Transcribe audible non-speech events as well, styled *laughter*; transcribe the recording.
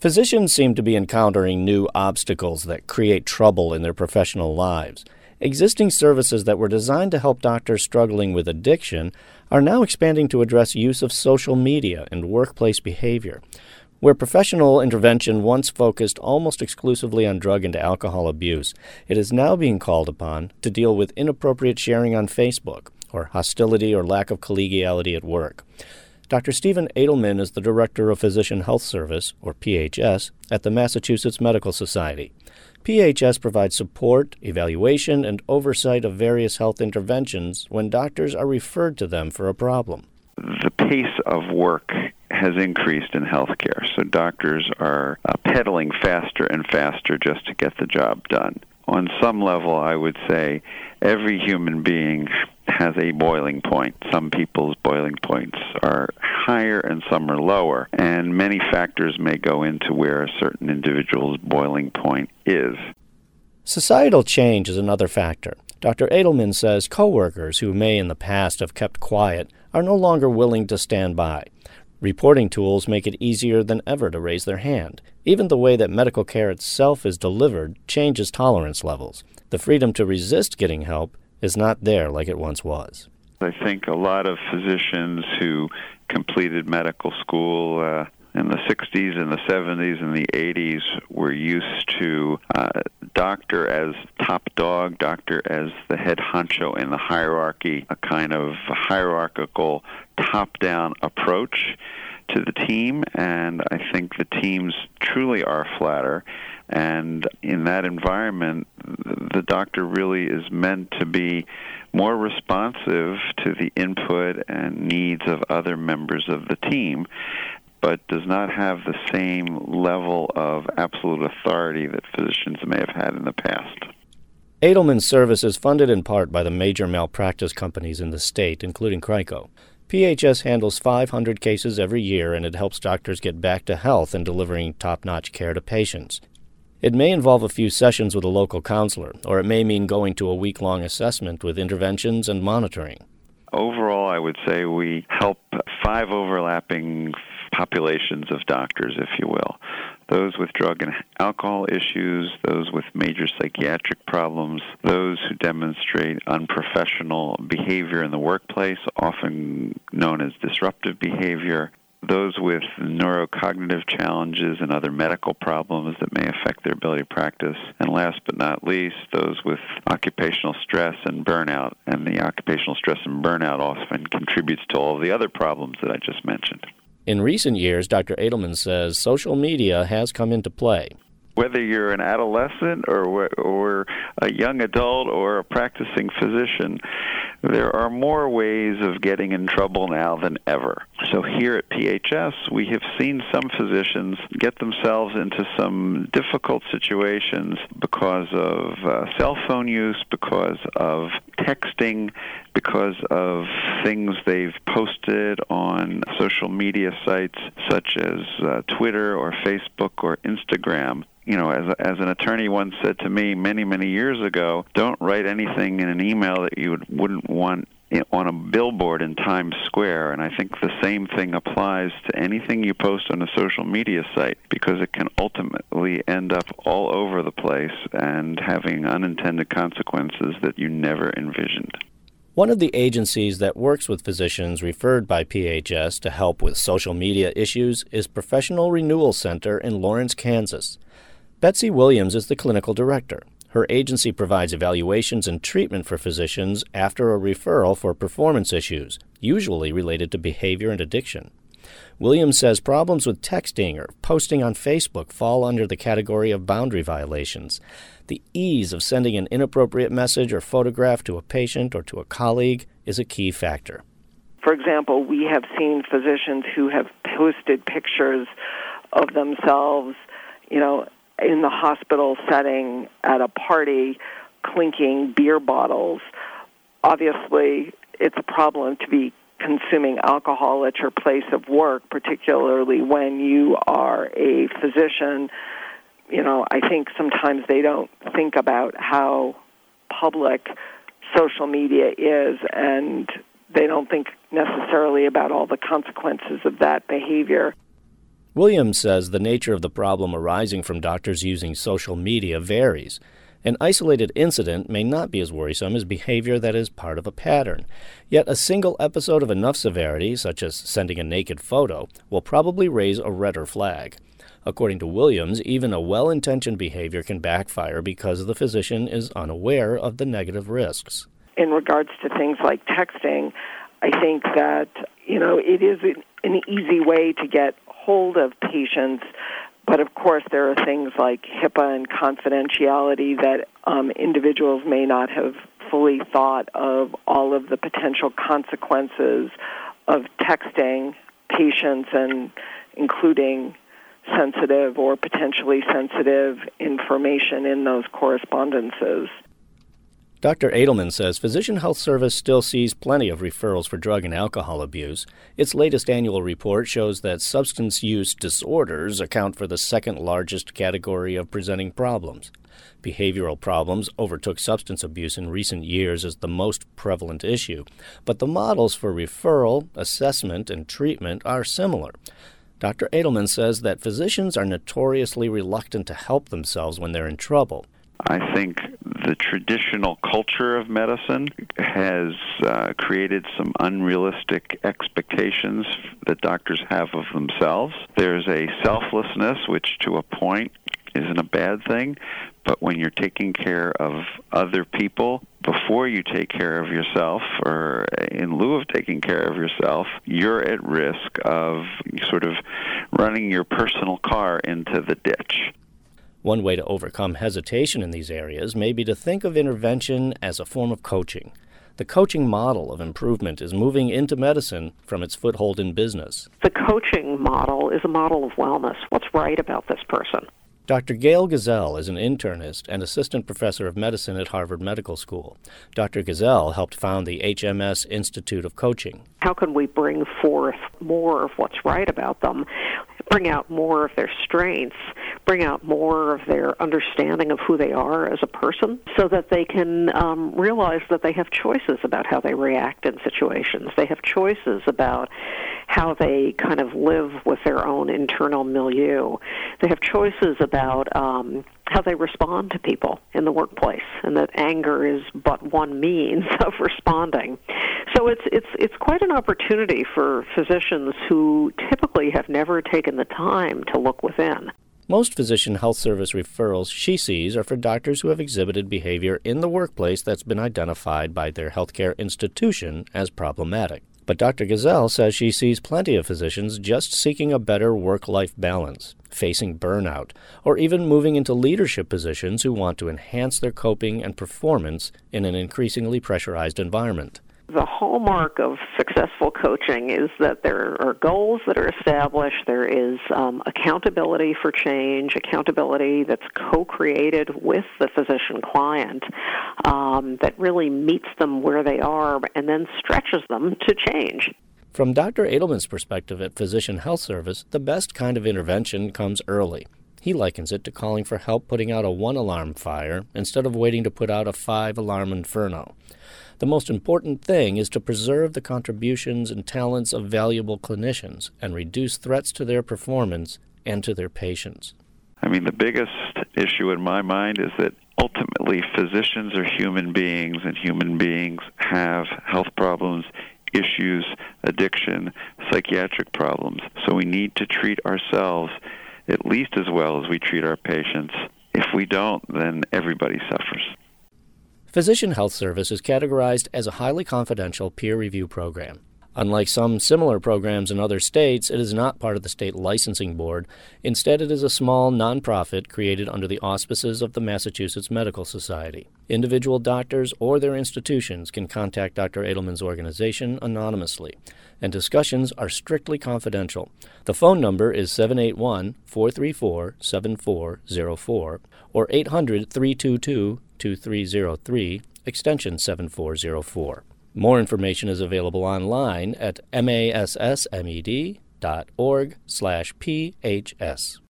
Physicians seem to be encountering new obstacles that create trouble in their professional lives. Existing services that were designed to help doctors struggling with addiction are now expanding to address use of social media and workplace behavior. Where professional intervention once focused almost exclusively on drug and alcohol abuse, it is now being called upon to deal with inappropriate sharing on Facebook or hostility or lack of collegiality at work. Dr. Stephen Adelman is the Director of Physician Health Service, or PHS, at the Massachusetts Medical Society. PHS provides support, evaluation, and oversight of various health interventions when doctors are referred to them for a problem. The pace of work has increased in healthcare, so doctors are uh, pedaling faster and faster just to get the job done. On some level, I would say every human being has a boiling point. Some people's boiling points are higher and some are lower, and many factors may go into where a certain individual's boiling point is. Societal change is another factor. Dr. Adelman says coworkers who may in the past have kept quiet are no longer willing to stand by. Reporting tools make it easier than ever to raise their hand. Even the way that medical care itself is delivered changes tolerance levels. The freedom to resist getting help is not there like it once was. I think a lot of physicians who completed medical school uh, in the 60s and the 70s and the 80s were used to uh, doctor as top dog, doctor as the head honcho in the hierarchy, a kind of hierarchical top down approach to the team. And I think the teams truly are flatter. And in that environment, the doctor really is meant to be more responsive to the input and needs of other members of the team, but does not have the same level of absolute authority that physicians may have had in the past. Adelman's service is funded in part by the major malpractice companies in the state, including Crico. PHS handles 500 cases every year and it helps doctors get back to health and delivering top notch care to patients. It may involve a few sessions with a local counselor, or it may mean going to a week long assessment with interventions and monitoring. Overall, I would say we help five overlapping populations of doctors, if you will. Those with drug and alcohol issues, those with major psychiatric problems, those who demonstrate unprofessional behavior in the workplace, often known as disruptive behavior, those with neurocognitive challenges and other medical problems that may affect their ability to practice. And last but not least, those with occupational stress and burnout. And the occupational stress and burnout often contributes to all the other problems that I just mentioned. In recent years, Dr. Adelman says social media has come into play whether you're an adolescent or or a young adult or a practicing physician, there are more ways of getting in trouble now than ever. So here at PHS, we have seen some physicians get themselves into some difficult situations because of uh, cell phone use, because of texting, because of things they've posted on social media sites such as uh, Twitter or Facebook or Instagram. You know, as as an attorney once said to me many many years ago, don't write anything in an email that you would, wouldn't want on a billboard in Times Square, and I think the same thing applies to anything you post on a social media site because it can ultimately end up all over the place and having unintended consequences that you never envisioned. One of the agencies that works with physicians referred by PHS to help with social media issues is Professional Renewal Center in Lawrence, Kansas. Betsy Williams is the clinical director. Her agency provides evaluations and treatment for physicians after a referral for performance issues, usually related to behavior and addiction. Williams says problems with texting or posting on Facebook fall under the category of boundary violations. The ease of sending an inappropriate message or photograph to a patient or to a colleague is a key factor. For example, we have seen physicians who have posted pictures of themselves, you know, in the hospital setting at a party clinking beer bottles. Obviously, it's a problem to be consuming alcohol at your place of work, particularly when you are a physician. You know, I think sometimes they don't think about how public social media is and they don't think necessarily about all the consequences of that behavior. Williams says the nature of the problem arising from doctors using social media varies. An isolated incident may not be as worrisome as behavior that is part of a pattern. Yet a single episode of enough severity, such as sending a naked photo, will probably raise a redder flag. According to Williams, even a well intentioned behavior can backfire because the physician is unaware of the negative risks. In regards to things like texting, I think that, you know, it is an easy way to get hold of patients but of course, there are things like HIPAA and confidentiality that um, individuals may not have fully thought of all of the potential consequences of texting patients and including sensitive or potentially sensitive information in those correspondences. Dr. Adelman says Physician Health Service still sees plenty of referrals for drug and alcohol abuse. Its latest annual report shows that substance use disorders account for the second largest category of presenting problems. Behavioral problems overtook substance abuse in recent years as the most prevalent issue, but the models for referral, assessment, and treatment are similar. Dr. Adelman says that physicians are notoriously reluctant to help themselves when they're in trouble. I think the traditional culture of medicine has uh, created some unrealistic expectations that doctors have of themselves. There's a selflessness, which to a point isn't a bad thing, but when you're taking care of other people before you take care of yourself or in lieu of taking care of yourself, you're at risk of sort of running your personal car into the ditch. One way to overcome hesitation in these areas may be to think of intervention as a form of coaching. The coaching model of improvement is moving into medicine from its foothold in business. The coaching model is a model of wellness. What's right about this person? Dr. Gail Gazelle is an internist and assistant professor of medicine at Harvard Medical School. Dr. Gazelle helped found the HMS Institute of Coaching. How can we bring forth more of what's right about them, bring out more of their strengths, bring out more of their understanding of who they are as a person so that they can um, realize that they have choices about how they react in situations. They have choices about how they kind of live with their own internal milieu. They have choices about um, how they respond to people in the workplace, and that anger is but one means *laughs* of responding. So it's it's it's quite an opportunity for physicians who typically have never taken the time to look within. Most physician health service referrals she sees are for doctors who have exhibited behavior in the workplace that's been identified by their healthcare institution as problematic. But Dr. Gazelle says she sees plenty of physicians just seeking a better work life balance, facing burnout, or even moving into leadership positions who want to enhance their coping and performance in an increasingly pressurized environment the hallmark of successful coaching is that there are goals that are established. There is um, accountability for change, accountability that's co created with the physician client um, that really meets them where they are and then stretches them to change. From Dr. Adelman's perspective at Physician Health Service, the best kind of intervention comes early. He likens it to calling for help putting out a one alarm fire instead of waiting to put out a five alarm inferno. The most important thing is to preserve the contributions and talents of valuable clinicians and reduce threats to their performance and to their patients. I mean, the biggest issue in my mind is that ultimately physicians are human beings, and human beings have health problems, issues, addiction, psychiatric problems. So we need to treat ourselves at least as well as we treat our patients. If we don't, then everybody suffers. Physician Health Service is categorized as a highly confidential peer review program. Unlike some similar programs in other states, it is not part of the state licensing board. Instead, it is a small nonprofit created under the auspices of the Massachusetts Medical Society. Individual doctors or their institutions can contact Dr. Adelman's organization anonymously, and discussions are strictly confidential. The phone number is 781 434 7404 or 800 322 2303, extension 7404. More information is available online at massmed.org/phs.